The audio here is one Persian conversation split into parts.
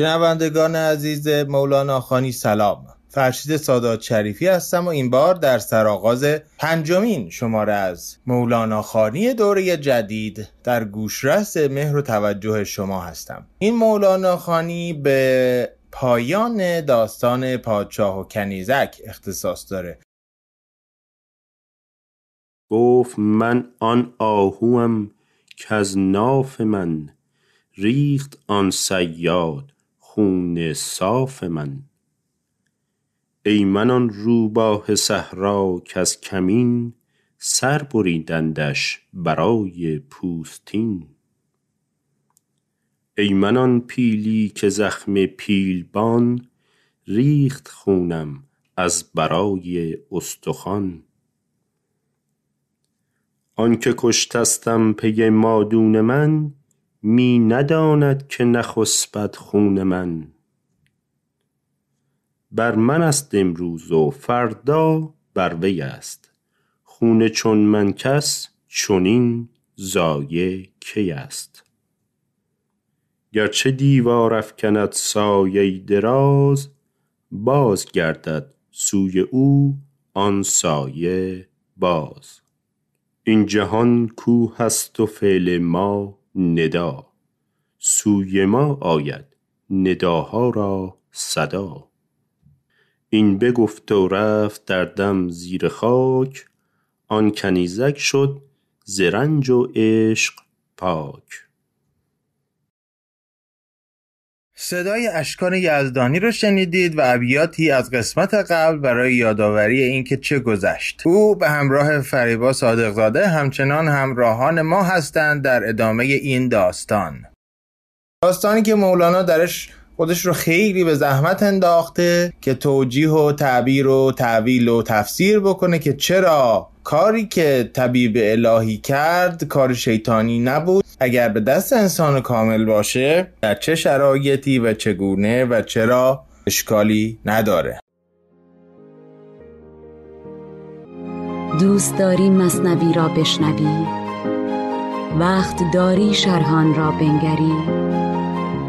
شنوندگان عزیز مولانا خانی سلام. فرشید سادات شریفی هستم و این بار در سرآغاز پنجمین شماره از مولانا خانی دوره جدید در گوشرس مهر و توجه شما هستم. این مولانا خانی به پایان داستان پادشاه و کنیزک اختصاص داره. گفت من آن آهوم که از ناف من ریخت آن صیاد. خون صاف من. ای من آن روباه صحرا از کمین سر بریدندش برای پوستین. ای من پیلی که زخم پیلبان ریخت خونم از برای استخوان. آنکه کشتستم پی مادون من می نداند که نخسبد خون من. بر من است امروز و فردا بر وی است. خون چون من کس چنین ضایع کی است. گرچه دیوار افکند سایه دراز باز گردد سوی او آن سایه باز. این جهان کوه است و فعل ما ندا. سوی ما آید نداها را صدا. این بگفت و رفت در دم زیر خاک آن کنیزک شد ز و عشق پاک. صدای اشکان یزدانی رو شنیدید و ابیاتی از قسمت قبل برای یادآوری اینکه چه گذشت. او به همراه فریبا صادقزاده همچنان همراهان ما هستند در ادامه این داستان. داستانی که مولانا درش خودش رو خیلی به زحمت انداخته که توجیه و تعبیر و تعویل و تفسیر بکنه که چرا کاری که طبیب الهی کرد کار شیطانی نبود. اگر به دست انسان کامل باشه در چه شرایطی و چگونه و چرا اشکالی نداره. دوست داری مصنوی را بشنوی؟ وقت داری شرحان را بنگری؟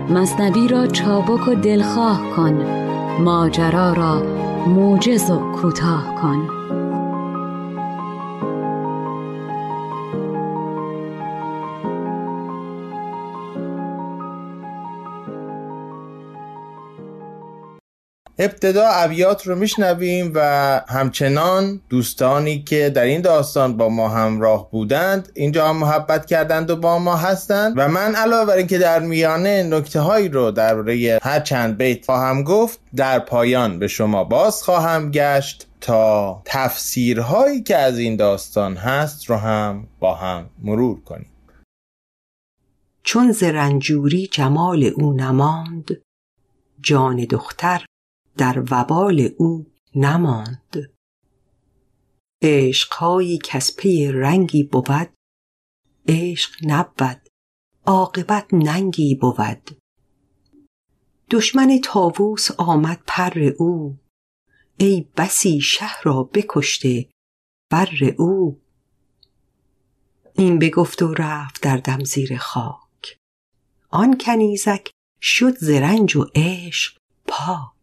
مصنوی را چابک و دلخواه کن ماجرا را موجز و کوتاه کن. ابتدا ابیات رو میشنویم و همچنان دوستانی که در این داستان با ما همراه بودند اینجا هم محبت کردند و با ما هستند. و من علاوه بر اینکه در میانه نکته هایی رو درباره هر چند بیت خواهم گفت در پایان به شما باز خواهم گشت تا تفسیرهایی که از این داستان هست رو هم با هم مرور کنیم. چون ز رنجوری جمال او نماند جان دختر در وبال او نماند. عشقهایی کز پی رنگی بود عشق نبود. عاقبت ننگی بود. دشمن طاووس آمد پر او. ای بسی شه را بکشته بر او. این بگفت و رفت در دم زیر خاک. آن کنیزک شد ز رنج و عشق پاک.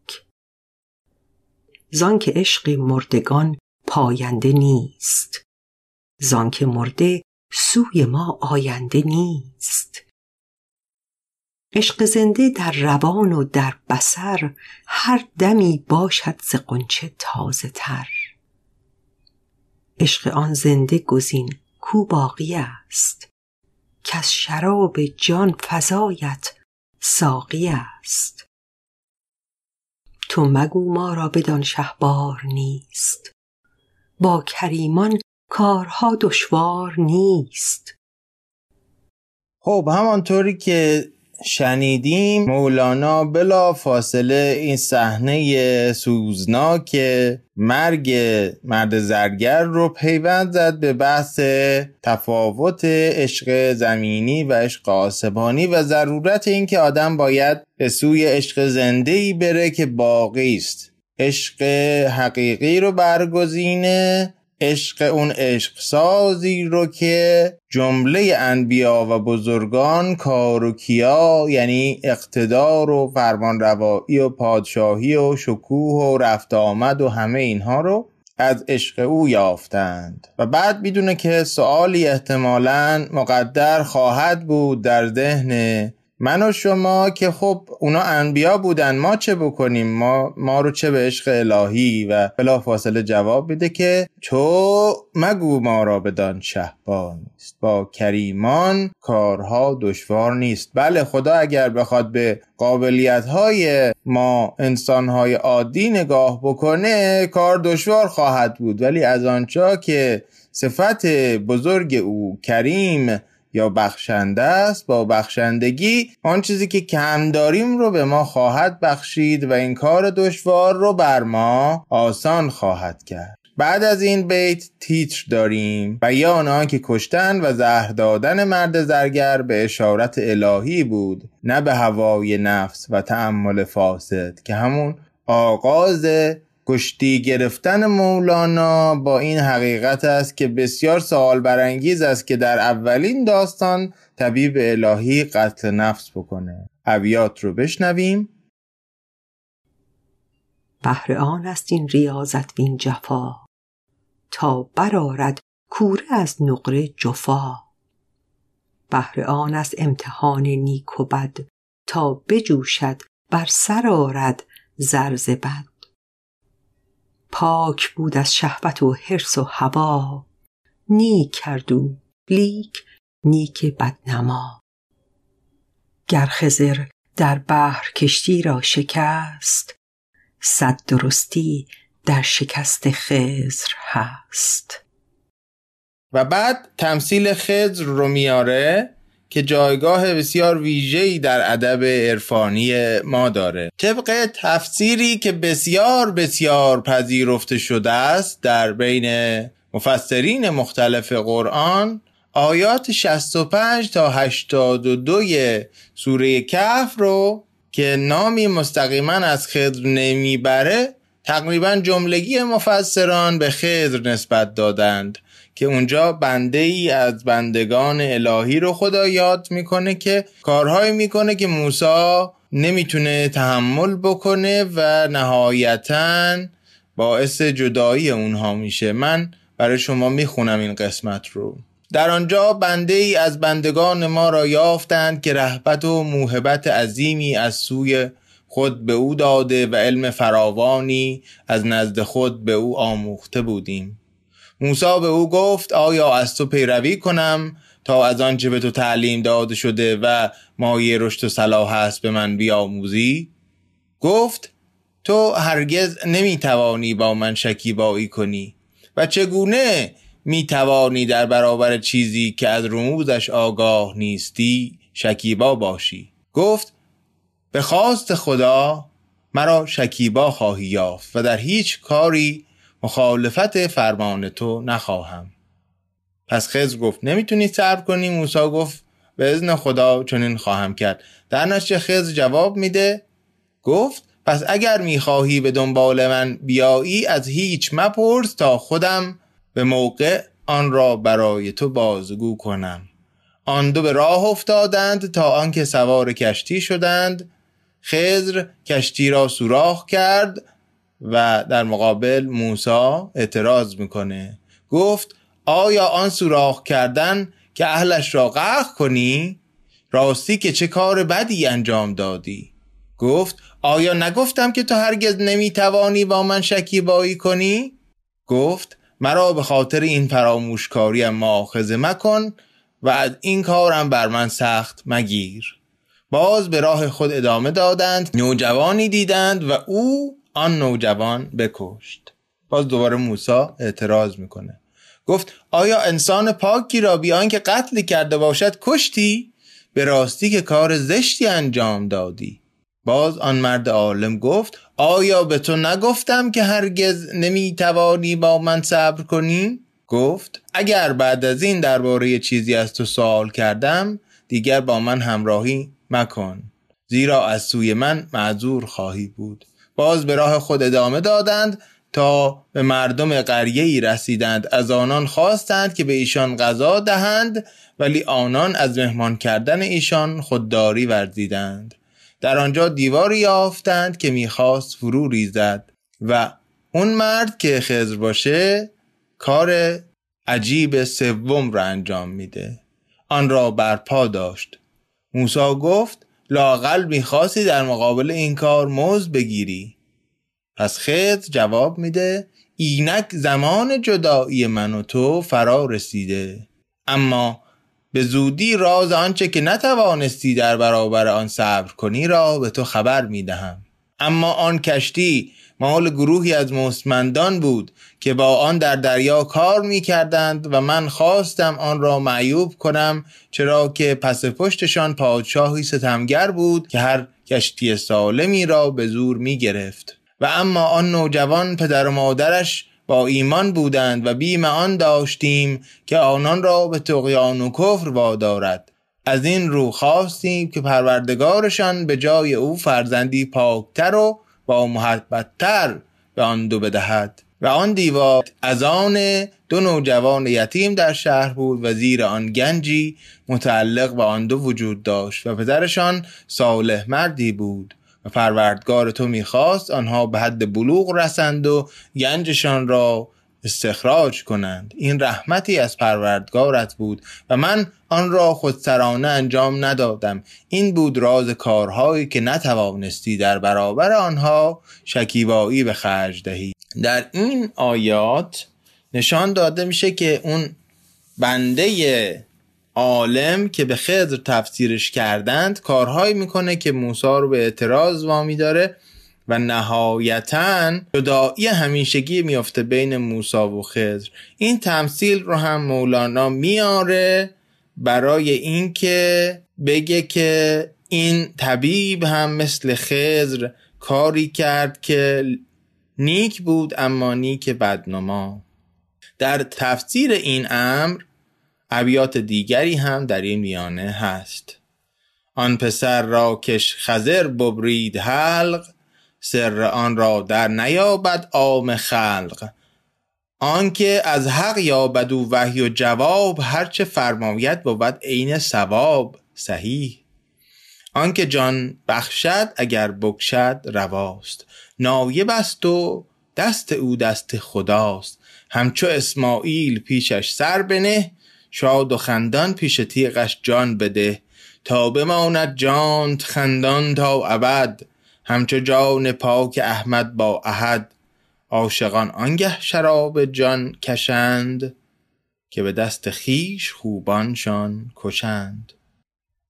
زانکه عشق مردگان پاینده نیست. زانکه مرده سوی ما آینده نیست. عشق زنده در روان و در بسر هر دمی باشد ز غنچه تازه تر. عشق آن زنده گزین کو باقی است. از شراب جان فزایت ساقی است. تو مگو ما را بدان شهبار نیست. با کریمان کارها دشوار نیست. خب همانطوری که شنیدیم مولانا بلا فاصله این صحنه سوزناک مرگ مرد زرگر رو پیوند زد به بحث تفاوت عشق زمینی و عشق آسمانی و ضرورت اینکه آدم باید به سوی عشق زنده بره که باقی است. عشق حقیقی رو برگزینه عشق اون عشق سازی رو که جمله انبیا و بزرگان کار و کیا یعنی اقتدار و فرمانروایی و پادشاهی و شکوه و رفت آمد و همه اینها رو از عشق او یافتند. و بعد می‌دونه که سوالی احتمالا مقدر خواهد بود در ذهن من و شما که خب اونا انبیا بودن ما چه بکنیم؟ ما ما رو چه به عشق الهی و بلا فاصله جواب میده که تو مگو ما را بدان شهبا نیست. با کریمان کارها دشوار نیست. بله خدا اگر بخواد به قابلیت های ما انسان های عادی نگاه بکنه کار دشوار خواهد بود. ولی از آنجا که صفت بزرگ او کریم یا بخشنده است با بخشندگی آن چیزی که کم داریم رو به ما خواهد بخشید و این کار دشوار رو بر ما آسان خواهد کرد. بعد از این بیت تیتر داریم بیان آن که کشتن و زهر دادن مرد زرگر به اشارت الهی بود نه به هوای نفس و تعمل فاسد که همون آغاز کشتی گرفتن مولانا با این حقیقت است که بسیار سوال برانگیز است که در اولین داستان طبیب الهی قتل نفس بکنه. ابیات رو بشنویم. بهر آن است این ریاضت وین جفا. تا برارد کوره از نقره جفا. بهر آن است امتحان نیک و بد. تا بجوشد بر سر آرد زرز بد. پاک بود از شهوت و حرص و هوا. نیک کرد او لیک نیک بدنما. گر خزر در بحر کشتی را شکست صد درستی در شکست خزر هست. و بعد تمثیل خزر رو میاره. که جایگاه بسیار ویژه‌ای در ادب عرفانی ما داره. طبق تفسیری که بسیار بسیار پذیرفته شده است در بین مفسرین مختلف قرآن آیات 65 تا 82 سوره کهف رو که نامی مستقیما از خضر نمی‌بره تقریبا جملگی مفسران به خضر نسبت دادند. که اونجا بنده ای از بندگان الهی رو خدا یاد می‌کنه که کارهایی می‌کنه که موسی نمی‌تونه تحمل بکنه و نهایتا باعث جدایی اونها میشه. من برای شما می‌خونم این قسمت رو. در آنجا بنده ای از بندگان ما را یافتند که رهبت و موهبت عظیمی از سوی خود به او داده و علم فراوانی از نزد خود به او آموخته بودیم. موسا به او گفت آیا از تو پیروی کنم تا از آنچه به تو تعلیم داده شده و مایه رشد و صلاح است به من بیاموزی؟ گفت تو هرگز نمی‌توانی با من شکیبایی کنی و چگونه می‌توانی در برابر چیزی که از رموزش آگاه نیستی شکیبا باشی؟ گفت به خواست خدا مرا شکیبا خواهی یافت و در هیچ کاری مخالفت فرمان تو نخواهم. پس خضر گفت نمی‌تونی صبر کنی؟ موسی گفت به ازن خدا چنین خواهم کرد. در نتیجه خضر جواب میده گفت پس اگر می‌خواهی به دنبال من بیایی از هیچ مپرس تا خودم به موقع آن را برای تو بازگو کنم. آن دو به راه افتادند تا آنکه سوار کشتی شدند. خضر کشتی را سوراخ کرد و در مقابل موسا اعتراض می‌کنه. گفت آیا آن سوراخ کردن که اهلش را غرق کنی؟ راستی که چه کار بدی انجام دادی؟ گفت آیا نگفتم که تو هرگز نمی‌توانی با من شکیبایی کنی؟ گفت مرا به خاطر این فراموشکاری ماخذه مکن و از این کارم بر من سخت مگیر. باز به راه خود ادامه دادند نوجوانی دیدند و او آن نوجوان بکشت. باز دوباره موسا اعتراض می‌کنه. گفت آیا انسان پاکی را بیان که قتل کرده باشد کشتی؟ به راستی که کار زشتی انجام دادی. باز آن مرد عالم گفت آیا به تو نگفتم که هرگز نمی‌توانی با من صبر کنی؟ گفت اگر بعد از این درباره چیزی از تو سوال کردم دیگر با من همراهی مکن. زیرا از سوی من معذور خواهی بود. باز به راه خود ادامه دادند تا به مردم قریه ای رسیدند. از آنان خواستند که به ایشان غذا دهند ولی آنان از مهمان کردن ایشان خودداری ورزیدند. در آنجا دیواری یافتند که می‌خواست فرو ریزد و اون مرد که خزر باشه کار عجیب سوم را انجام میده. آن را برپا داشت. موسا گفت لاقل می‌خواستی در مقابل این کار موز بگیری. پس خز جواب میده اینک زمان جدایی من و تو فرا رسیده. اما به زودی راز آنچه که نتوانستی در برابر آن صبر کنی را به تو خبر می‌دهم. اما آن کشتی مال گروهی از مستمندان بود که با آن در دریا کار می کردند و من خواستم آن را معیوب کنم چرا که پس پشتشان پادشاهی ستمگر بود که هر کشتی سالمی را به زور می گرفت و اما آن نوجوان پدر و مادرش با ایمان بودند و بیم آن داشتیم که آنان را به تقیان و کفر وادارد. از این رو خواستیم که پروردگارشان به جای او فرزندی پاکتر و با محبتتر به آن دو بدهد. و آن دیوار از آن دو نوجوان یتیم در شهر بود و زیر آن گنجی متعلق به آن دو وجود داشت و پدرشان صالح مردی بود و پروردگار تو می‌خواست آنها به حد بلوغ رسند و گنجشان را استخراج کنند. این رحمتی از پروردگارت بود و من آن را خودسرانه انجام ندادم. این بود راز کارهایی که نتوانستی در برابر آنها شکیبایی به خرج دهی. در این آیات نشان داده میشه که اون بنده عالم که به خضر تفسیرش کردند کارهایی می‌کنه که موسی رو به اعتراض وامی داره و نهایتا جدایی همیشگی میافته بین موسا و خضر. این تمثیل رو هم مولانا میاره برای اینکه بگه که این طبیب هم مثل خضر کاری کرد که نیک بود اما نیک بدنما. در تفسیر این امر ابیات دیگری هم در این میانه هست. آن پسر را کش خزر ببرید حلق سر آن را در نیابد عام خلق. آنکه از حق یابد و وحی و جواب هرچه فرماید بود عین ثواب صحیح. آنکه جان بخشد اگر بکشد رواست. نایب است و دست او دست خداست. همچو اسماعیل پیشش سر بنه شاد و خندان پیش تیغش جان بده. تا بماند جانت خندان تا ابد. همچو جان پاک احمد با احد عاشقان آنگه شراب جان کشند که به دست خیش خوبانشان کشند.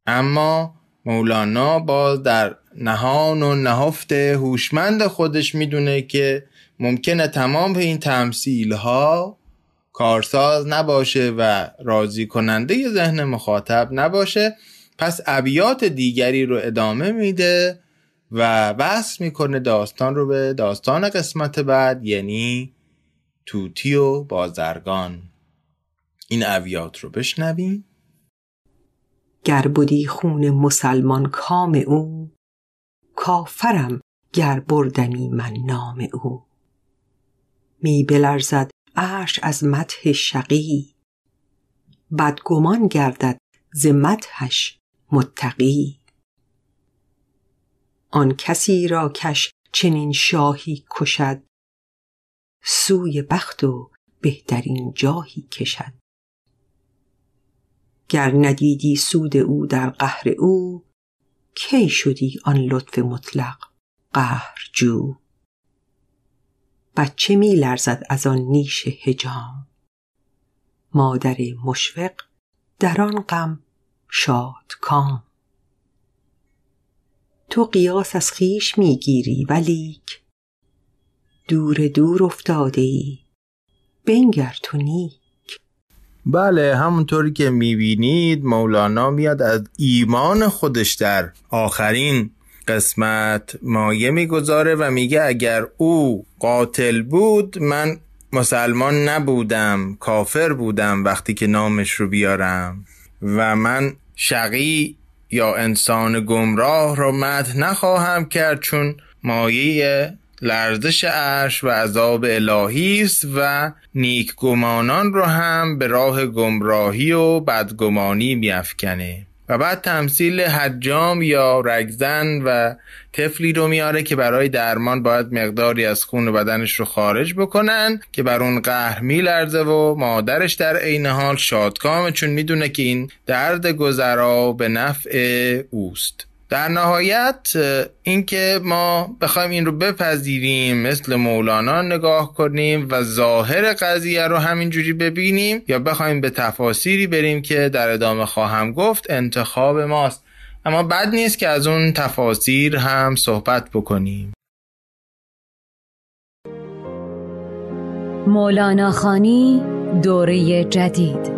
اما مولانا باز در نهان و نهفت هوشمند خودش می‌دونه که ممکنه تمام این تمثیل ها کارساز نباشه و راضی کننده ذهن مخاطب نباشه. پس ابیات دیگری رو ادامه میده. و بحث می‌کنه داستان رو به داستان قسمت بعد یعنی توتی و بازرگان. این ابیات رو بشنویم. گر بودی خون مسلمان کام او کافرم گر بردمی من نام او. می بلرزد عرش از مدح شقی بدگمان گردد ز متقی. آن کسی را کش چنین شاهی کشد. سوی بخت و بهترین جاهی کشد. گر ندیدی سود او در قهر او کی شدی آن لطف مطلق قهر جو؟ بچه می لرزد از آن نیش هجام مادر مشفق در آن غم شاد کام تو قیاس از خیش می‌گیری ولیک. دور دور افتاده ای. بنگر تو نیک. بله همونطوری که می‌بینید مولانا میاد از ایمان خودش در آخرین قسمت مایه می‌گذاره و میگه اگر او قاتل بود من مسلمان نبودم کافر بودم وقتی که نامش رو بیارم. و من شقی یا انسان گمراه رو مد نخواهم کرد چون مایه لرزش عرش و عذاب الهی است و نیک گمانان رو هم به راه گمراهی و بدگمانی میافکنه و بعد تمثیل حجام یا رگزن و طفلی رو میاره که برای درمان باید مقداری از خون بدنش رو خارج بکنن که بر اون قهر میلرزه و مادرش در عین حال شادکامه چون می‌دونه که این درد گذرا به نفع اوست. در نهایت اینکه ما بخوایم این رو بپذیریم مثل مولانا نگاه کنیم و ظاهر قضیه رو همینجوری ببینیم یا بخوایم به تفاسیری بریم که در ادامه خواهم گفت انتخاب ماست. اما بد نیست که از اون تفاسیر هم صحبت بکنیم. مولانا خانی دوره جدید.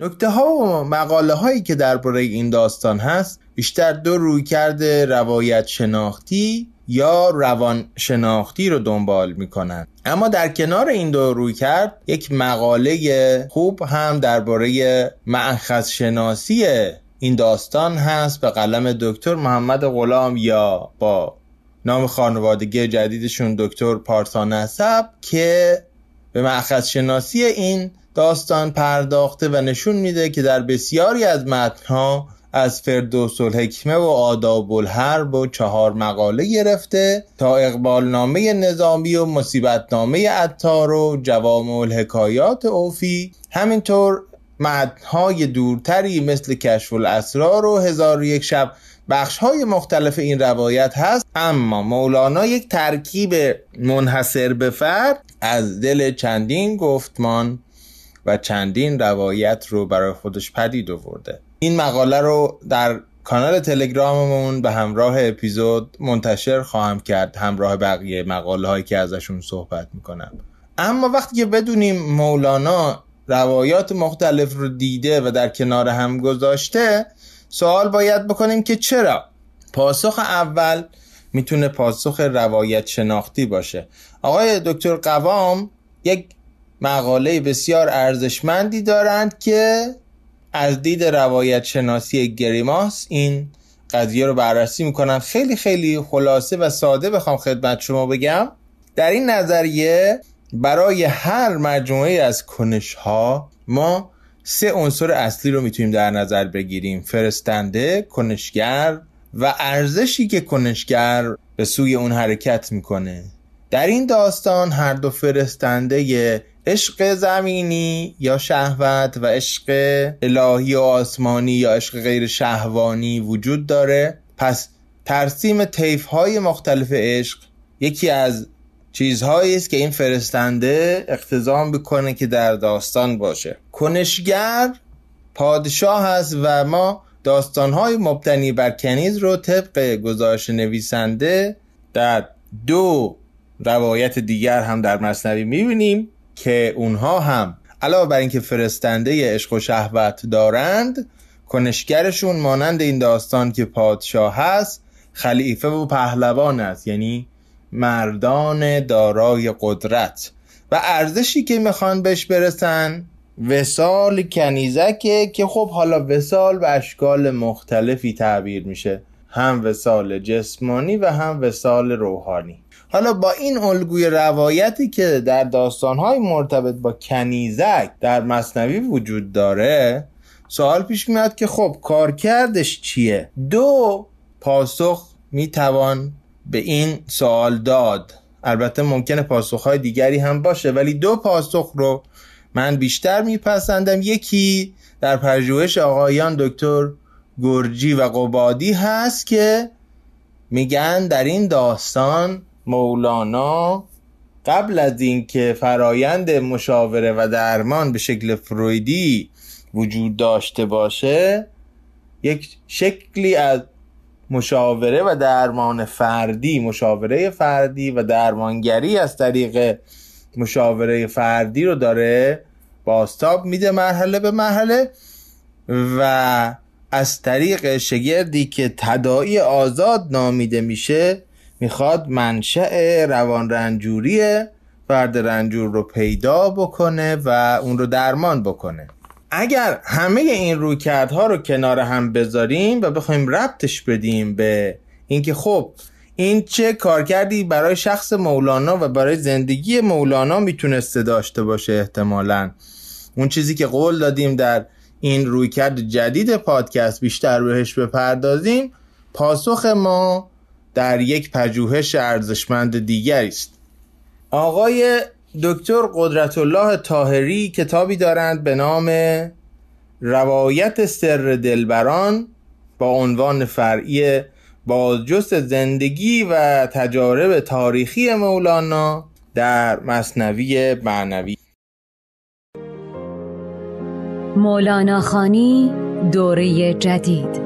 نکته ها و مقاله هایی که درباره این داستان هست بیشتر دو روی کرده روایت شناختی یا روان شناختی رو دنبال می‌کنن اما در کنار این دو روی کرد یک مقاله خوب هم درباره معخذ شناسی این داستان هست به قلم دکتر محمد غلام یا با نام خانوادگی جدیدشون دکتر پارسا نسب که به معخذ شناسی این داستان پرداخته و نشون میده که در بسیاری از متنها از فردوس الحکمه و آداب الحرب و چهار مقاله گرفته تا اقبال نامه نظامی و مصیبت نامه عطار و جوام الحکایات اوفی همینطور متنهای دورتری مثل کشف الاسرار و هزار و یک شب بخش های مختلف این روایت هست اما مولانا یک ترکیب منحصر به فرد از دل چندین گفتمان و چندین روایت رو برای خودش پدید آورده. این مقاله رو در کانال تلگراممون به همراه اپیزود منتشر خواهم کرد همراه بقیه مقاله هایی که ازشون صحبت می‌کنم. اما وقتی که بدونیم مولانا روایات مختلف رو دیده و در کنار هم گذاشته سوال باید بکنیم که چرا؟ پاسخ اول می‌تونه پاسخ روایت شناختی باشه. آقای دکتر قوام یک مقاله بسیار ارزشمندی دارند که از دید روایت شناسی گریماس این قضیه رو بررسی می‌کنن. خیلی خیلی خلاصه و ساده بخوام خدمت شما بگم. در این نظریه برای هر مجموعه از کنش ها ما سه عنصر اصلی رو می‌تونیم در نظر بگیریم. فرستنده کنشگر و ارزشی که کنشگر به سوی اون حرکت می‌کنه. در این داستان هر دو فرستنده عشق زمینی یا شهوت و عشق الهی و آسمانی یا عشق غیر شهوانی وجود داره. پس ترسیم طیف های مختلف عشق یکی از چیزهایی است که این فرستنده اقتضام بکنه که در داستان باشه. کنشگر پادشاه هست و ما داستانهای مبتنی بر کنیز رو طبق گزارش نویسنده در دو روایت دیگر هم در مصنوی می‌بینیم. که اونها هم علاوه بر اینکه فرستنده عشق و شهوت دارند کنشگرشون مانند این داستان که پادشاه هست خلیفه و پهلوان است یعنی مردان دارای قدرت. و ارزشی که می‌خوان بهش برسن وسال کنیزکه که خب حالا وسال به اشکال مختلفی تعبیر میشه. هم وسال جسمانی و هم وسال روحانی. حالا با این الگوی روایتی که در داستانهای مرتبط با کنیزک در مصنوی وجود داره سوال پیش میاد که خب کارکردش چیه؟ دو پاسخ می‌توان به این سوال داد. البته ممکنه پاسخهای دیگری هم باشه ولی دو پاسخ رو من بیشتر میپسندم. یکی در پژوهش آقایان دکتر گرجی و قبادی هست که میگن در این داستان مولانا قبل از اینکه فرایند مشاوره و درمان به شکل فرویدی وجود داشته باشه یک شکلی از مشاوره و درمان فردی مشاوره فردی و درمانگری از طریق مشاوره فردی رو داره باستاب میده مرحله به مرحله و از طریق شگردی که تدائی آزاد نامیده میشه می‌خواد منشأ روان رنجوری فرد رنجور رو پیدا بکنه و اون رو درمان بکنه. اگر همه این رویکردها رو کنار هم بذاریم و بخوایم ربطش بدیم به اینکه خب این چه کارکردی برای شخص مولانا و برای زندگی مولانا می‌تونسته داشته باشه احتمالا. اون چیزی که قول دادیم در این رویکرد جدید پادکست بیشتر بهش بپردازیم پاسخ ما در یک پژوهش ارزشمند دیگری است. آقای دکتر قدرت الله تاهری کتابی دارند به نام روایت سر دلبران با عنوان فرعی بازجست زندگی و تجارب تاریخی مولانا در مصنوی معنوی. مولانا خانی دوره جدید.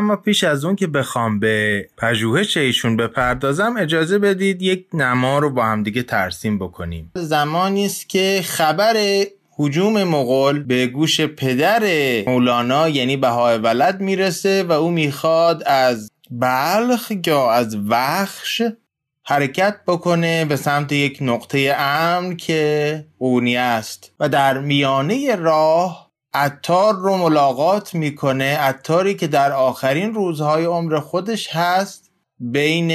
اما پیش از اون که بخوام به پژوهش ایشون بپردازم اجازه بدید یک نما رو با هم دیگه ترسیم بکنیم. زمانی است که خبر حجوم مغول به گوش پدر مولانا یعنی بهای ولد می‌رسه و او می‌خواد از بلخ یا از وخش حرکت بکنه به سمت یک نقطه امن که اونی است. و در میانه راه عطار رو ملاقات می‌کنه. عطاری که در آخرین روزهای عمر خودش هست بین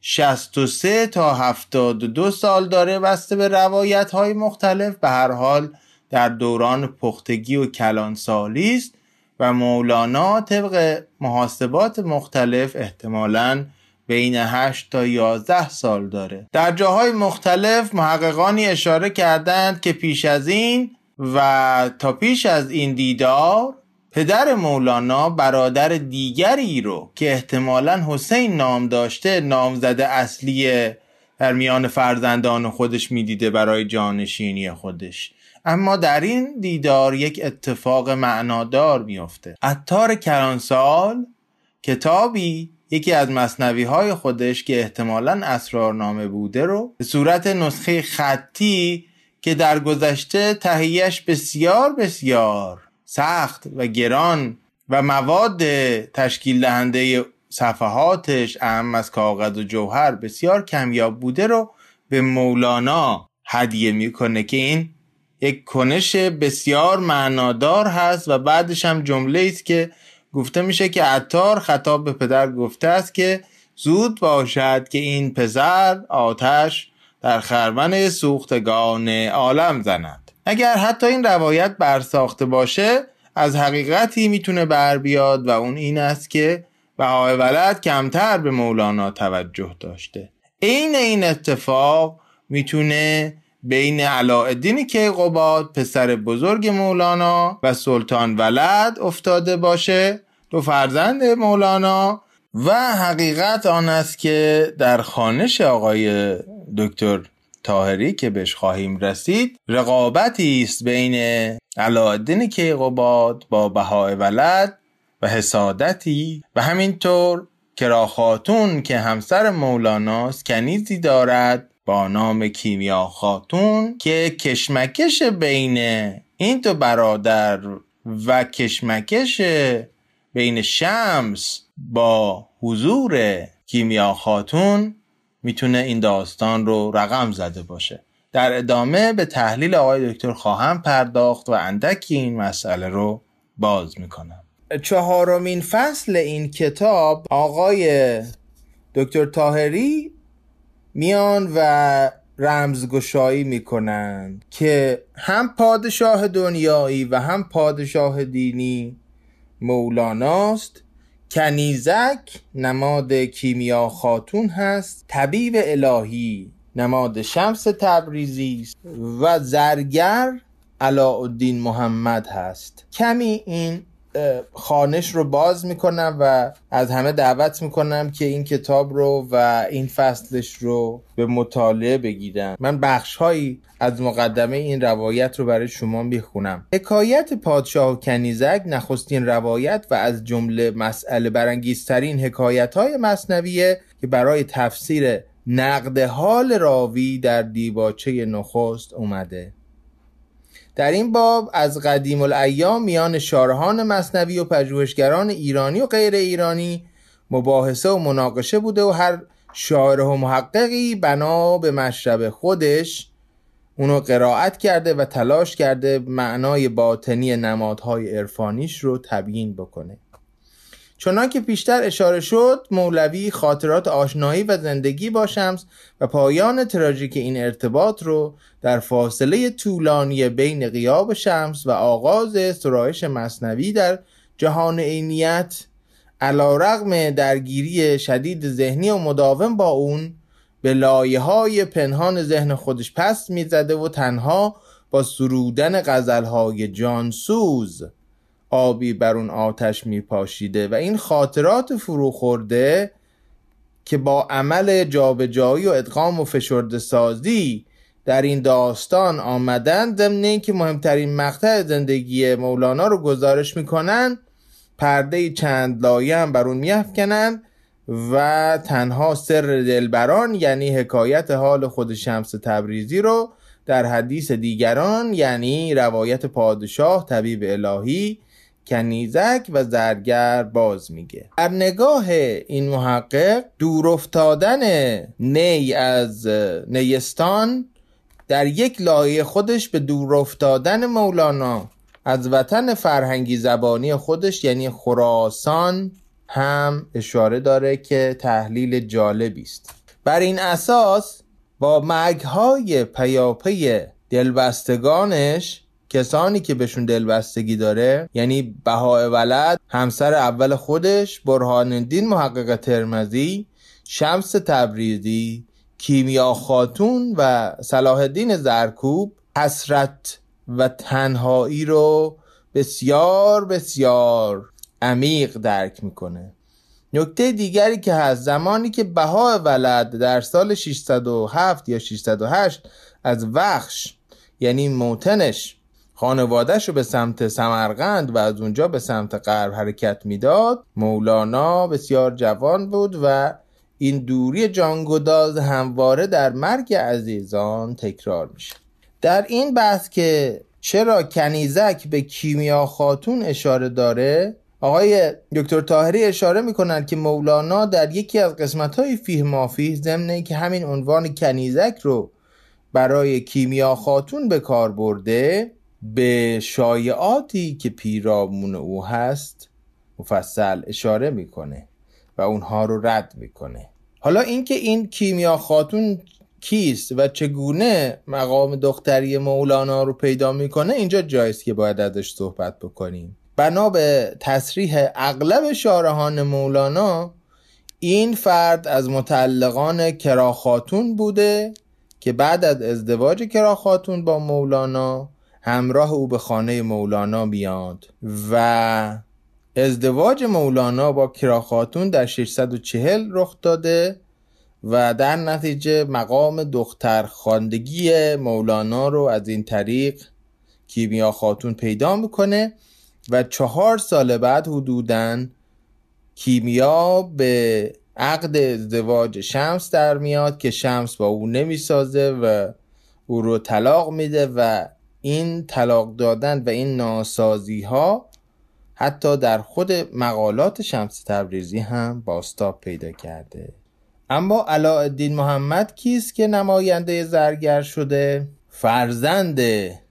63 تا 72 سال داره بسته به روایت های مختلف. به هر حال در دوران پختگی و کلانسالی است و مولانا طبق محاسبات مختلف احتمالاً بین 8 تا 11 سال داره. در جاهای مختلف محققانی اشاره کردند که پیش از این و تا پیش از این دیدار پدر مولانا برادر دیگری رو که احتمالا حسین نام داشته نامزد اصلی در میان فرزندان خودش می‌دیده برای جانشینی خودش. اما در این دیدار یک اتفاق معنادار میافته. اتار کرانسال کتابی یکی از مصنوی های خودش که احتمالا اسرارنامه بوده رو به صورت نسخه خطی که در گذشته تهیهش بسیار بسیار سخت و گران و مواد تشکیل دهنده صفحاتش اهم از کاغذ و جوهر بسیار کمیاب بوده رو به مولانا هدیه می‌کنه که این یک کنش بسیار معنادار هست و بعدش هم جمله است که گفته میشه که عطار خطاب به پدر گفته است که زود باشد که این پسر آتش در خرمن سوختگان عالم زند. اگر حتی این روایت برساخته باشه از حقیقتی می‌تونه بر بیاد و اون این است که بهای ولد کمتر به مولانا توجه داشته. عین این اتفاق می‌تونه بین علاءالدین کیقوباد پسر بزرگ مولانا و سلطان ولد افتاده باشه. دو فرزند مولانا و حقیقت آن است که در خانش آقای دکتر تاهری که بهش خواهیم رسید رقابتی است بین علاءالدین کیقوباد با بهای ولد و حسادتی و همینطور کرا خاتون که همسر مولاناست کنیزی دارد با نام کیمیا خاتون که کشمکش بین این دو برادر و کشمکش بین شمس با حضور کیمیا خاتون می‌تونه این داستان رو رقم زده باشه. در ادامه به تحلیل آقای دکتر خواهم پرداخت و اندکی این مسئله رو باز می‌کنم. چهارمین فصل این کتاب آقای دکتر تاهری میان و رمزگشایی می‌کنند که هم پادشاه دنیایی و هم پادشاه دینی مولاناست کنیزک نماد کیمیا خاتون هست. طبیب الهی نماد شمس تبریزی است و زرگر علاءالدین محمد هست. کمی این خانش رو باز می‌کنم و از همه دعوت می‌کنم که این کتاب رو و این فصلش رو به مطالعه بگیرن من بخش هایی از مقدمه این روایت رو برای شما می‌خونم. حکایت پادشاه و کنیزک نخستین روایت و از جمله مسئله برانگیزترین حکایت های مصنویه که برای تفسیر نقد حال راوی در دیباچه نخست اومده. در این باب از قدیم الایام میان شارهان مصنوی و پژوهشگران ایرانی و غیر ایرانی مباحثه و مناقشه بوده و هر شاعر و محققی بنا به مشرب خودش اونو قرائت کرده و تلاش کرده معنای باطنی نمادهای عرفانیش رو تبیین بکنه. چنان که پیشتر اشاره شد مولوی خاطرات آشنایی و زندگی با شمس و پایان تراژیک این ارتباط رو در فاصله طولانی بین غیاب شمس و آغاز سرایش مصنوی در جهان عینیت علا رغم درگیری شدید ذهنی و مداوم با اون به لایه های پنهان ذهن خودش پست می‌زده و تنها با سرودن غزلهای جانسوز. آبی بر اون آتش میپاشیده و این خاطرات فرو خورده که با عمل جابجایی و ادغام و فشرده سازی در این داستان آمدن ضمن که مهمترین مقطع زندگی مولانا رو گزارش می‌کنن پرده چند لایه هم بر اون میافکنن و تنها سر دلبران یعنی حکایت حال خود شمس تبریزی رو در حدیث دیگران یعنی روایت پادشاه طبیب الهی کنیزک و زرگر باز میگه. در نگاه این محقق دور افتادن نی از نیستان در یک لایه خودش به دور افتادن مولانا از وطن فرهنگی زبانی خودش یعنی خراسان هم اشاره داره که تحلیل جالبی است. بر این اساس با مگهای پیاپی دلبستگانش کسانی که بهشون دلبستگی داره یعنی بهای ولد همسر اول خودش برهان الدین محقق ترمزی شمس تبریزی کیمیا خاتون و صلاح الدین زرکوب حسرت و تنهایی رو بسیار بسیار عمیق درک می‌کنه. نکته دیگری که هست زمانی که بها ولد در سال 607 یا 608 از وخش یعنی موتنش خانوادهش رو به سمت سمرقند و از اونجا به سمت غرب حرکت می‌داد. مولانا بسیار جوان بود و این دوری جانگداز همواره در مرگ عزیزان تکرار میشه. در این بحث که چرا کنیزک به کیمیا خاتون اشاره داره آقای دکتر تاهری اشاره می‌کنند که مولانا در یکی از قسمت های فیه مافی ضمن که همین عنوان کنیزک رو برای کیمیا خاتون به کار برده به شایعاتی که پیرامون او هست مفصل اشاره می‌کنه و اونها رو رد می‌کنه. حالا اینکه این کیمیا خاتون کیست و چگونه مقام دختری مولانا رو پیدا می‌کنه اینجا جایست که باید ازش صحبت بکنیم. بنا به تصریح اغلب شارهان مولانا این فرد از متعلقان کرا خاتون بوده که بعد از ازدواج کرا خاتون با مولانا همراه او به خانه مولانا میاد و ازدواج مولانا با کرا خاتون در 640 رخ داده و در نتیجه مقام دختر خاندگی مولانا رو از این طریق کیمیا خاتون پیدا می‌کنه و چهار سال بعد حدوداً کیمیا به عقد ازدواج شمس در میاد که شمس با او نمی‌سازه و او رو طلاق میده و این طلاق دادن و این ناسازی ها حتی در خود مقالات شمس تبریزی هم باستاب پیدا کرده. اما علاءالدین محمد کیست که نماینده زرگر شده؟ فرزند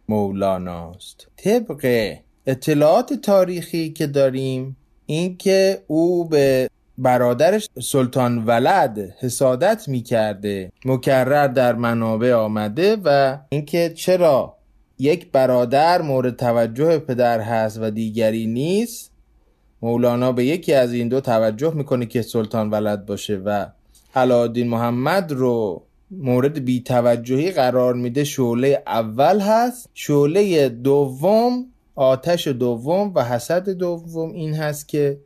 مولاناست. طبق اطلاعات تاریخی که داریم اینکه او به برادرش سلطان ولد حسادت می‌کرده مکرر در منابع آمده و اینکه چرا یک برادر مورد توجه پدر هست و دیگری نیست. مولانا به یکی از این دو توجه می‌کنه که سلطان ولد باشه و علادین محمد رو مورد بیتوجهی قرار میده. شعله اول هست. شعله دوم آتش دوم و حسد دوم این هست که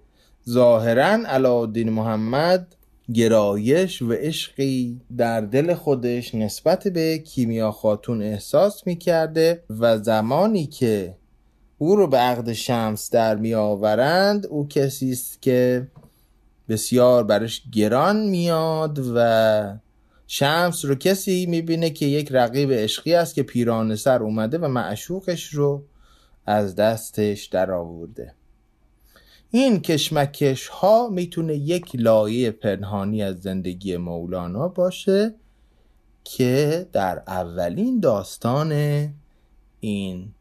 ظاهرا علاءالدین محمد گرایش و عشقی در دل خودش نسبت به کیمیا خاتون احساس می‌کرده و زمانی که او رو به عقد شمس در می آورند او کسی است که بسیار برش گران میاد و شمس رو کسی می‌بینه که یک رقیب عشقی است که پیران سر اومده و معشوقش رو از دستش در آورده این کشمکش ها می‌تونه یک لایه پنهانی از زندگی مولانا باشه که در اولین داستان این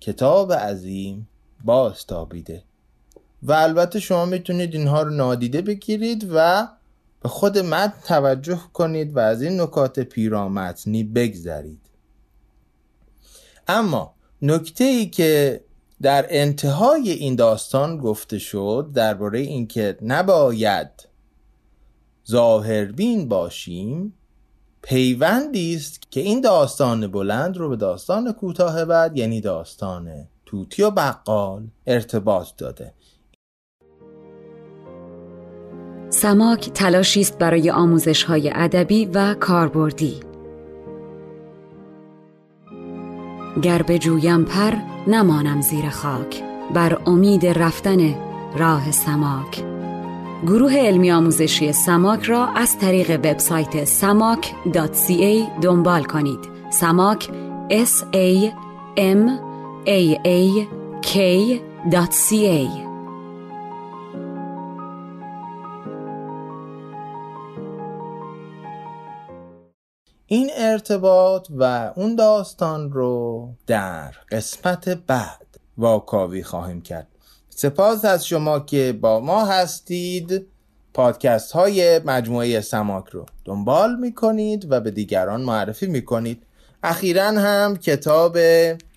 کتاب عظیم باستابیده و البته شما می‌تونید اینها رو نادیده بگیرید و به خود متن توجه کنید و از این نکات پیرامتنی بگذرید. اما نکته ای که در انتهای این داستان گفته شد درباره اینکه نباید ظاهربین باشیم پیوندی است که این داستان بلند رو به داستان کوتاه بعد یعنی داستان توتی و بقال ارتباط داده. سماک تلاشی است برای آموزش های ادبی و کاربردی. گر جویم پر نمانم زیر خاک بر امید رفتن راه سماک. گروه علمی آموزشی سماک را از طریق وبسایت samak.ca دنبال کنید. سماک s a m a a k.ca ارتباط و اون داستان رو در قسمت بعد واکاوی خواهیم کرد. سپاس از شما که با ما هستید. پادکست های مجموعه سماک رو دنبال می‌کنید و به دیگران معرفی می‌کنید. اخیرا هم کتاب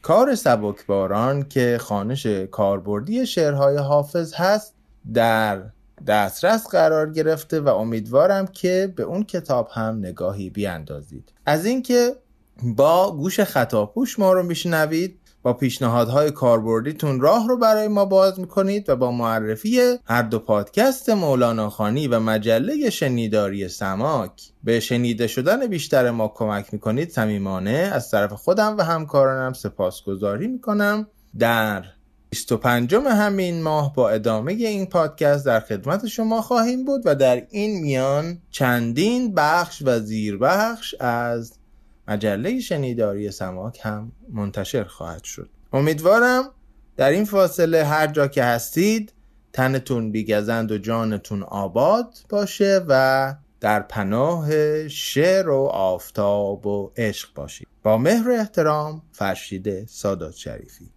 کار سبکباران که خانش کاربردی شعرهای حافظ هست در دسترس قرار گرفته و امیدوارم که به اون کتاب هم نگاهی بیاندازید. از اینکه با گوش خطاپوش ما رو میشنوید با پیشنهادهای کاربردیتون راه رو برای ما باز می‌کنید و با معرفی هر دو پادکست مولانا خانی و مجله شنیداری سماک به شنیده شدن بیشتر ما کمک می‌کنید صمیمانه از طرف خودم و همکارانم سپاسگزاری می‌کنم. در 25 همین ماه با ادامه این پادکست در خدمت شما خواهیم بود و در این میان چندین بخش و زیربخش از مجله شنیداری سماک هم منتشر خواهد شد. امیدوارم در این فاصله هر جا که هستید تنتون بیگزند و جانتون آباد باشه و در پناه شعر و آفتاب و عشق باشید. با مهر احترام فرشید سادات شریفی.